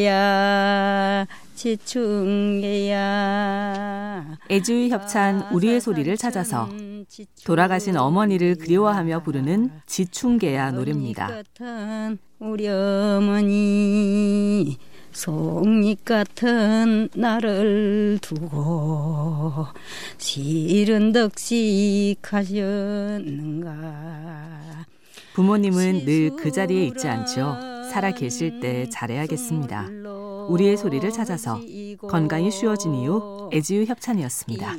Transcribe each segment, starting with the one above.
지충개야 지충개야 애주의 협찬 우리의 소리를 찾아서 돌아가신 어머니를 그리워하며 부르는 지충개야 노래입니다. 우리 어머니 송잎 같은 나를 두고 싫은 덕식 하셨는가 부모님은 늘 그 자리에 있지 않죠. 살아 계실 때 잘해야겠습니다. 우리의 소리를 찾아서 건강이 쉬워진 이유 애지유 협찬이었습니다.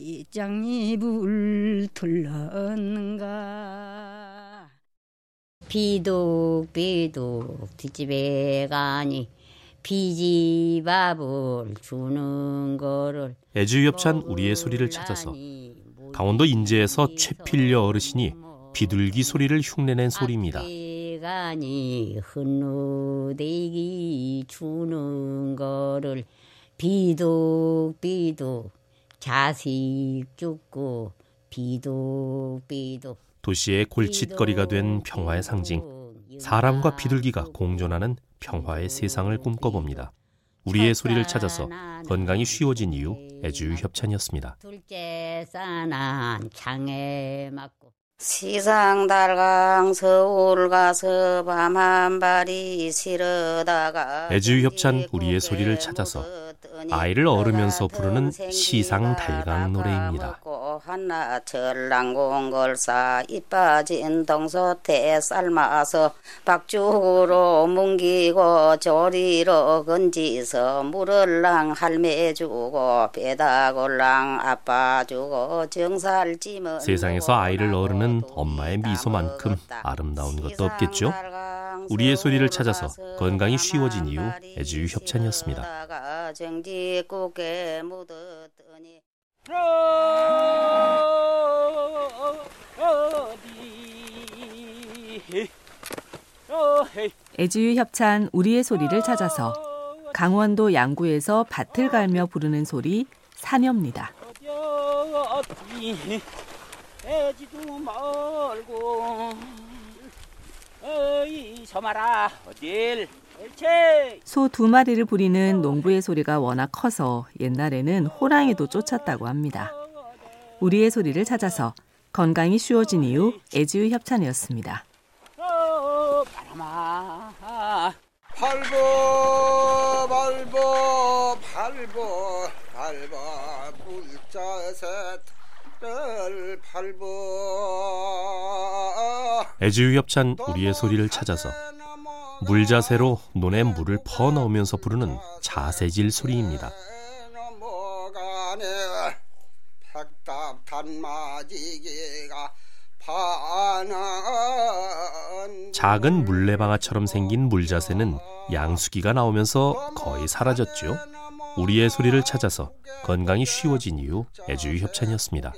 비둑 비둑 뒷집에 가니 비지밥을 주는 거를 애주협찬 우리의 소리를 찾아서 강원도 인제에서 최필려 어르신이 비둘기 소리를 흉내낸 소리입니다. 가니 흔누대기 주는 거를 비둑 비둑 자식 죽고 비둑 비둑 도시의 골칫거리가 된 평화의 상징 사람과 비둘기가 공존하는 평화의 세상을 꿈꿔봅니다. 우리의 소리를 찾아서 건강이 쉬워진 이유 애주 협찬이었습니다. 시상 달강 서울 가서 밤 한 발이 실어다가 애주 협찬 우리의 소리를 찾아서 아이를 얻으면서 부르는 시상 달강 노래입니다. 하나 철랑공걸사 이빠진 동서태 삶아서 박죽으로 뭉기고 조리로 건지서 물을랑 할매 주고 배다골랑 아빠 주고 정살 찜은 세상에서 아이를 얻는 엄마의 미소만큼 아름다운 것도 없겠죠? 우리의 소리를 찾아서 건강이 쉬워진 이유 애주 협찬이었습니다. 정지국에 묻었더니 애주유 협찬 우리의 소리를 찾아서 강원도 양구에서 밭을 갈며 부르는 소리 사녀입니다. 애지도 말고. 어이 저마라 어딜? 소 두 마리를 부리는 농부의 소리가 워낙 커서 옛날에는 호랑이도 쫓았다고 합니다. 우리의 소리를 찾아서 건강이 쉬워진 이유 애지유 협찬이었습니다. 발버 발버 발버 발버 불자셋을 발버 애지유 협찬 우리의 소리를 찾아서 물자세로 논에 물을 퍼 넣으면서 부르는 자세질 소리입니다. 작은 물레방아처럼 생긴 물자새는 양수기가 나오면서 거의 사라졌죠. 우리의 소리를 찾아서 건강이 쉬워진 이유 애주의 협찬이었습니다.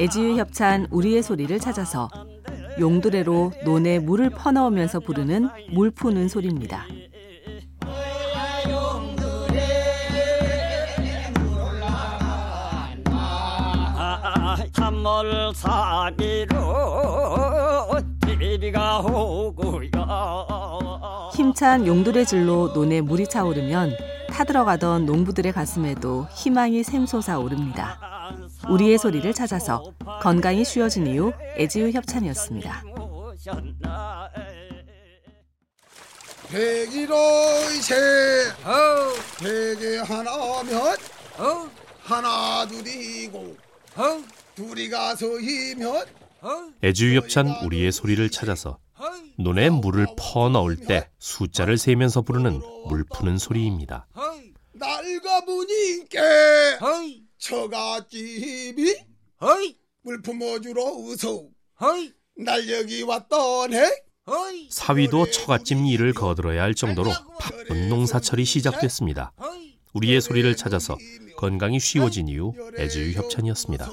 애지유 협찬 우리의 소리를 찾아서 용두레로 논에 물을 퍼넣으면서 부르는 물 푸는 소리입니다. 힘찬 용두레 질로 논에 물이 차오르면 타들어가던 농부들의 가슴에도 희망이 샘솟아 오릅니다. 우리의 소리를 찾아서 건강이 쉬워진 이유 애지유 협찬이었습니다. 백일오이세 어. 백에 하나면 어. 하나 둘이고 어. 둘이 가서 이면? 애주유 협찬 우리의 소리를 찾아서 논에 물을 퍼 넣을 때 숫자를 세면서 부르는 물 푸는 소리입니다. 낡아보니께 처갓집이 물 품어주러 우소. 날 여기 왔더네 사위도 처갓집 일을 거들어야 할 정도로 바쁜 농사철이 시작됐습니다. 우리의 소리를 찾아서 건강이 쉬워진 이유 애주유 협찬이었습니다.